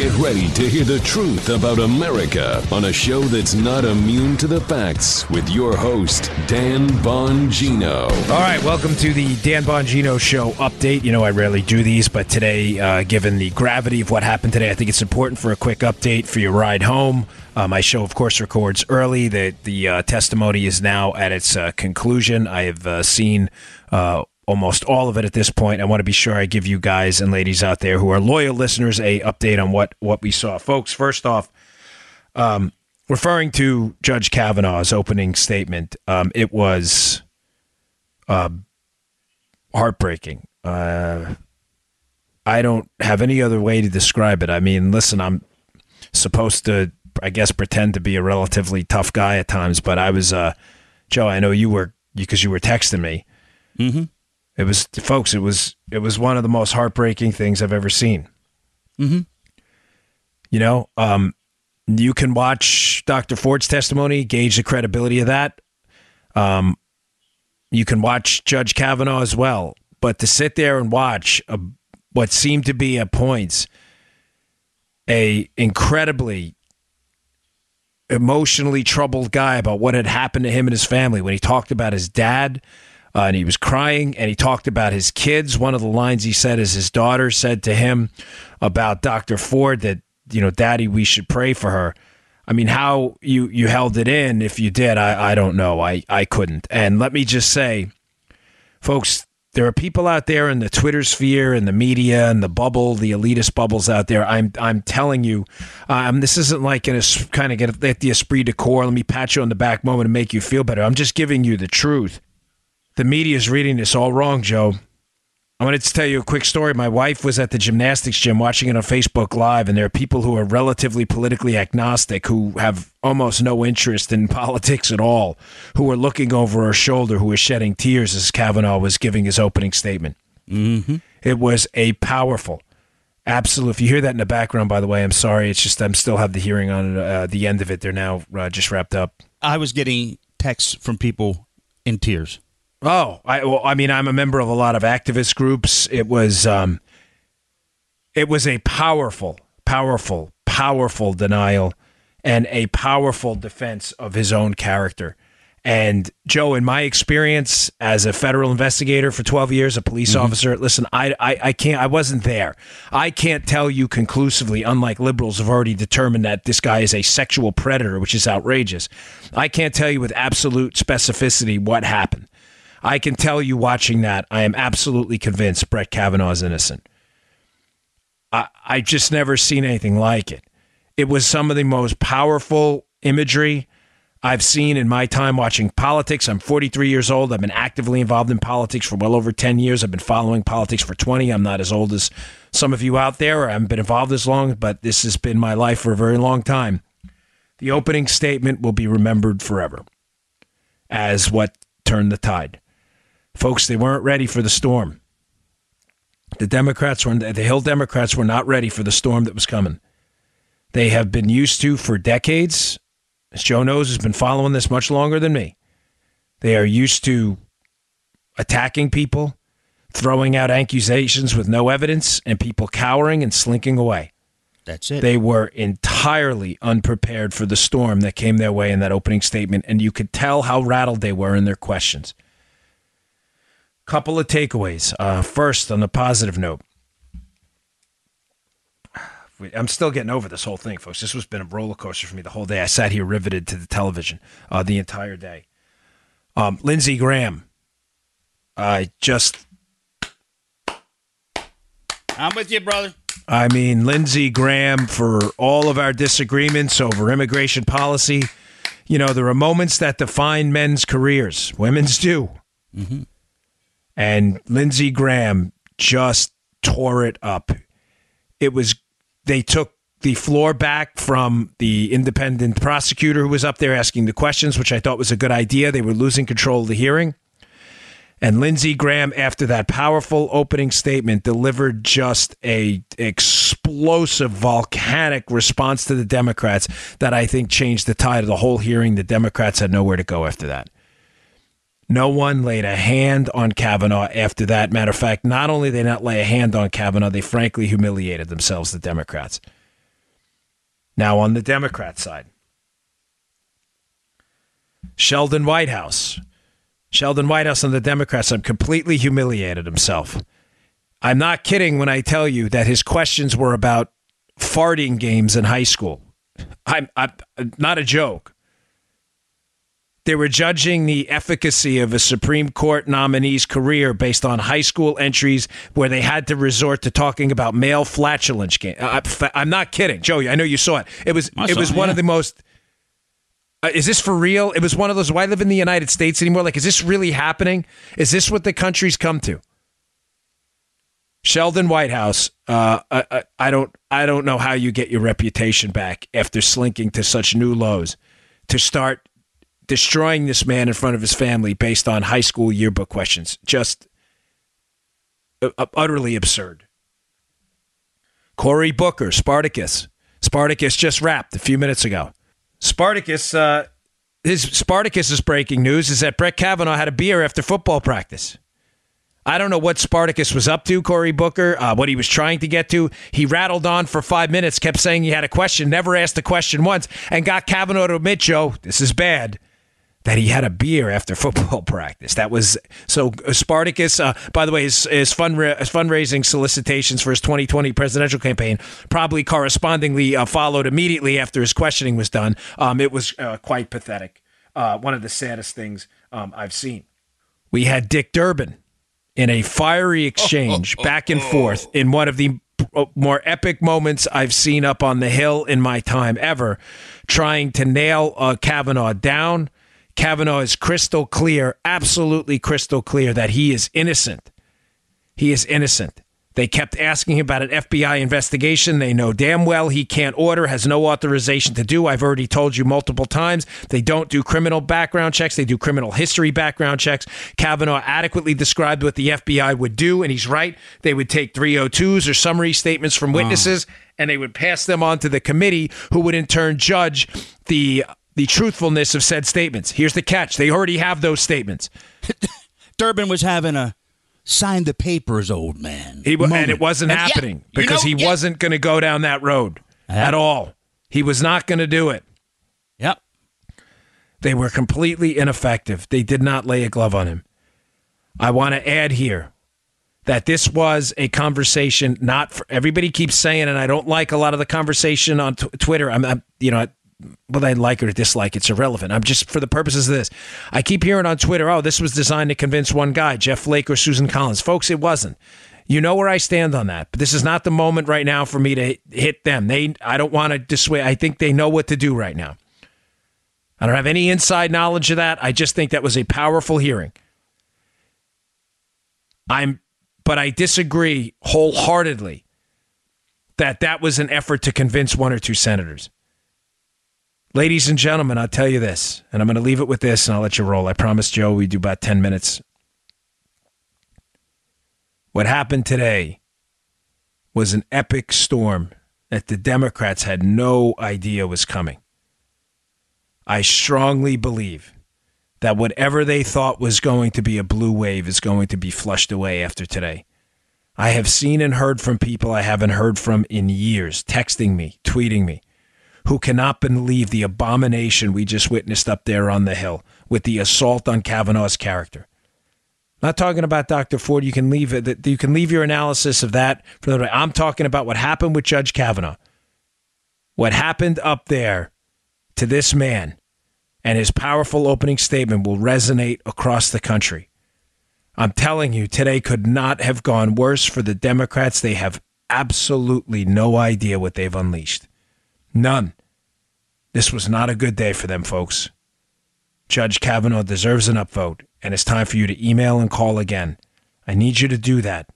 Get ready to hear the truth about America on a show that's not immune to the facts with your host, Dan Bongino. All right, welcome to the Dan Bongino Show update. You know, I rarely do these, but today, uh, given the gravity of what happened today, I think it's important for a quick update for your ride home. Uh, my show, of course, records early. The, the uh, testimony is now at its uh, conclusion. I have uh, seen uh, almost all of it at this point. I want to be sure I give you guys and ladies out there who are loyal listeners a update on what what we saw, folks. First off, um, referring to Judge Kavanaugh's opening statement, um, it was uh, heartbreaking. Uh, I don't have any other way to describe it. I mean, listen, I'm supposed to, I guess, pretend to be a relatively tough guy at times, but I was, uh, Joe. I know you were because you were texting me. Mm-hmm. It was, folks. It was, it was one of the most heartbreaking things I've ever seen. Mm-hmm. You know, um, you can watch Dr. Ford's testimony, gauge the credibility of that. Um, you can watch Judge Kavanaugh as well, but to sit there and watch a, what seemed to be at points a incredibly emotionally troubled guy about what had happened to him and his family when he talked about his dad uh, and he was crying and he talked about his kids one of the lines he said is his daughter said to him about dr ford that you know daddy we should pray for her i mean how you you held it in if you did i i don't know i i couldn't and let me just say folks there are people out there in the Twitter sphere and the media and the bubble, the elitist bubbles out there. I'm I'm telling you, um, this isn't like in a kind of get at the esprit de corps. Let me pat you on the back moment and make you feel better. I'm just giving you the truth. The media is reading this all wrong, Joe. I wanted to tell you a quick story. My wife was at the gymnastics gym watching it on Facebook Live, and there are people who are relatively politically agnostic who have almost no interest in politics at all, who were looking over her shoulder, who were shedding tears as Kavanaugh was giving his opening statement. Mm-hmm. It was a powerful, absolute. If you hear that in the background, by the way, I'm sorry. It's just I'm still have the hearing on uh, the end of it. They're now uh, just wrapped up. I was getting texts from people in tears. Oh, I well, I mean, I'm a member of a lot of activist groups. It was um, it was a powerful, powerful, powerful denial and a powerful defense of his own character. And Joe, in my experience as a federal investigator for 12 years, a police officer, listen, I, I, I can't, I wasn't there. I can't tell you conclusively, unlike liberals have already determined that this guy is a sexual predator, which is outrageous. I can't tell you with absolute specificity what happened. I can tell you watching that, I am absolutely convinced Brett Kavanaugh is innocent. I, I just never seen anything like it. It was some of the most powerful imagery I've seen in my time watching politics. I'm 43 years old. I've been actively involved in politics for well over 10 years. I've been following politics for 20. I'm not as old as some of you out there. I haven't been involved as long, but this has been my life for a very long time. The opening statement will be remembered forever as what turned the tide. Folks, they weren't ready for the storm. The Democrats were the Hill Democrats were not ready for the storm that was coming. They have been used to for decades. As Joe knows, has been following this much longer than me. They are used to attacking people, throwing out accusations with no evidence, and people cowering and slinking away. That's it. They were entirely unprepared for the storm that came their way in that opening statement, and you could tell how rattled they were in their questions. Couple of takeaways. Uh, first, on the positive note, I'm still getting over this whole thing, folks. This has been a roller coaster for me the whole day. I sat here riveted to the television uh, the entire day. Um, Lindsey Graham, I just I'm with you, brother. I mean, Lindsey Graham, for all of our disagreements over immigration policy, you know, there are moments that define men's careers. Women's do. And Lindsey Graham just tore it up. It was, they took the floor back from the independent prosecutor who was up there asking the questions, which I thought was a good idea. They were losing control of the hearing. And Lindsey Graham, after that powerful opening statement, delivered just a explosive, volcanic response to the Democrats that I think changed the tide of the whole hearing. The Democrats had nowhere to go after that. No one laid a hand on Kavanaugh after that. Matter of fact, not only did they not lay a hand on Kavanaugh, they frankly humiliated themselves, the Democrats. Now on the Democrat side. Sheldon Whitehouse. Sheldon Whitehouse on the Democrats have completely humiliated himself. I'm not kidding when I tell you that his questions were about farting games in high school. I'm, I'm not a joke. They were judging the efficacy of a Supreme Court nominee's career based on high school entries where they had to resort to talking about male flatulence game. I, am not kidding, Joey. I know you saw it. It was it was one yeah. of the most. Uh, is this for real? It was one of those. Why live in the United States anymore? Like, is this really happening? Is this what the country's come to? Sheldon Whitehouse, uh, I, I, don't, I don't know how you get your reputation back after slinking to such new lows. To start destroying this man in front of his family based on high school yearbook questions, just uh, uh utterly absurd. Cory Booker, Spartacus. Spartacus just wrapped a few minutes ago. Spartacus, uh, his Spartacus's breaking news is that Brett Kavanaugh had a beer after football practice. I don't know what Spartacus was up to, Cory Booker, uh, what he was trying to get to. He rattled on for five minutes, kept saying he had a question, never asked the question once, and got Kavanaugh to admit, Joe, this is bad, that he had a beer after football practice. That was so uh, Spartacus. Uh, by the way, his, his, fundra- his, fundraising solicitations for his 2020 presidential campaign probably correspondingly uh, followed immediately after his questioning was done. Um, it was uh, quite pathetic. Uh, one of the saddest things um, I've seen. We had Dick Durbin in a fiery exchange back and forth in one of the more epic moments I've seen up on the Hill in my time ever, trying to nail uh, Kavanaugh down. Kavanaugh is crystal clear, absolutely crystal clear that he is innocent. He is innocent. They kept asking him about an FBI investigation. They know damn well he can't order, has no authorization to do. I've already told you multiple times. They don't do criminal background checks, they do criminal history background checks. Kavanaugh adequately described what the FBI would do, and he's right. They would take 302s or summary statements from witnesses, oh. and they would pass them on to the committee, who would in turn judge the the truthfulness of said statements. Here's the catch they already have those statements. Durbin was having a sign the papers, old man. He and it wasn't and happening yeah, because know, he yeah. wasn't going to go down that road at all. He was not going to do it. Yep. They were completely ineffective. They did not lay a glove on him. I want to add here that this was a conversation not for everybody keeps saying and I don't like a lot of the conversation on t- Twitter. I'm, I'm you know whether I like it or dislike, it's irrelevant. I'm just for the purposes of this. I keep hearing on Twitter, oh, this was designed to convince one guy, Jeff Flake or Susan Collins. Folks, it wasn't. You know where I stand on that. But this is not the moment right now for me to hit them. They I don't want to dissuade. I think they know what to do right now. I don't have any inside knowledge of that. I just think that was a powerful hearing. I'm but I disagree wholeheartedly that that was an effort to convince one or two senators. Ladies and gentlemen, I'll tell you this, and I'm going to leave it with this and I'll let you roll. I promised Joe we do about 10 minutes. What happened today was an epic storm that the Democrats had no idea was coming. I strongly believe that whatever they thought was going to be a blue wave is going to be flushed away after today. I have seen and heard from people I haven't heard from in years, texting me, tweeting me who cannot believe the abomination we just witnessed up there on the Hill with the assault on Kavanaugh's character. Not talking about Dr. Ford. You can leave it. You can leave your analysis of that for the. I'm talking about what happened with Judge Kavanaugh. What happened up there to this man, and his powerful opening statement will resonate across the country. I'm telling you, today could not have gone worse for the Democrats. They have absolutely no idea what they've unleashed. None. This was not a good day for them, folks. Judge Kavanaugh deserves an upvote, and it's time for you to email and call again. I need you to do that.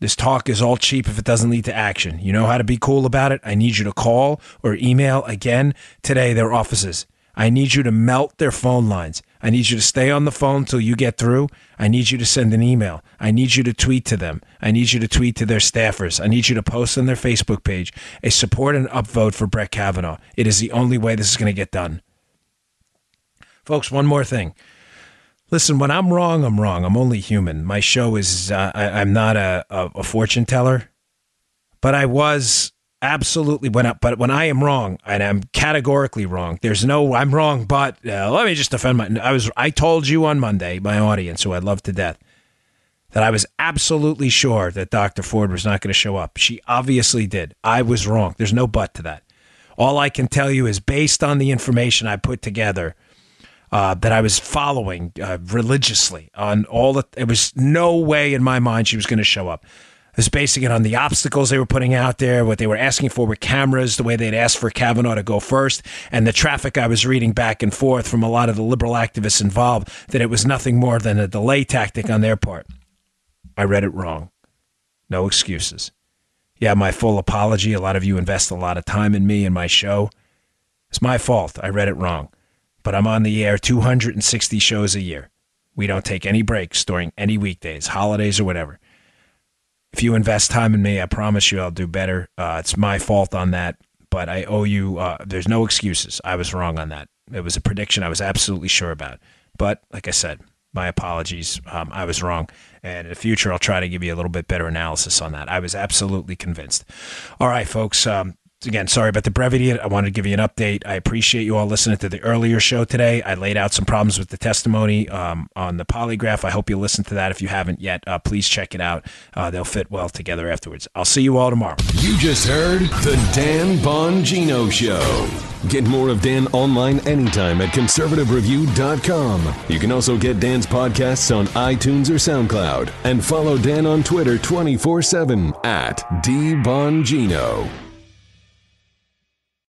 This talk is all cheap if it doesn't lead to action. You know how to be cool about it? I need you to call or email again today their offices. I need you to melt their phone lines. I need you to stay on the phone till you get through. I need you to send an email. I need you to tweet to them. I need you to tweet to their staffers. I need you to post on their Facebook page a support and upvote for Brett Kavanaugh. It is the only way this is going to get done. Folks, one more thing. Listen, when I'm wrong, I'm wrong. I'm only human. My show is, uh, I, am not a, a, a fortune teller, but I was absolutely went up. But when I am wrong, and I'm categorically wrong, there's no I'm wrong. But uh, let me just defend my. I was I told you on Monday, my audience, who I love to death, that I was absolutely sure that Dr. Ford was not going to show up. She obviously did. I was wrong. There's no but to that. All I can tell you is based on the information I put together. Uh, that I was following uh, religiously on all the. It was no way in my mind she was going to show up was basing it on the obstacles they were putting out there, what they were asking for with cameras, the way they'd asked for Kavanaugh to go first, and the traffic I was reading back and forth from a lot of the liberal activists involved, that it was nothing more than a delay tactic on their part. I read it wrong. No excuses. Yeah, my full apology. A lot of you invest a lot of time in me and my show. It's my fault. I read it wrong. But I'm on the air 260 shows a year. We don't take any breaks during any weekdays, holidays, or whatever if you invest time in me, I promise you I'll do better. Uh, it's my fault on that, but I owe you. Uh, there's no excuses. I was wrong on that. It was a prediction I was absolutely sure about. But like I said, my apologies. Um, I was wrong. And in the future, I'll try to give you a little bit better analysis on that. I was absolutely convinced. All right, folks. Um, again, sorry about the brevity. I wanted to give you an update. I appreciate you all listening to the earlier show today. I laid out some problems with the testimony um, on the polygraph. I hope you listen to that. If you haven't yet, uh, please check it out. Uh, they'll fit well together afterwards. I'll see you all tomorrow. You just heard the Dan Bongino Show. Get more of Dan online anytime at conservativereview.com. You can also get Dan's podcasts on iTunes or SoundCloud. And follow Dan on Twitter 24 7 at DBongino.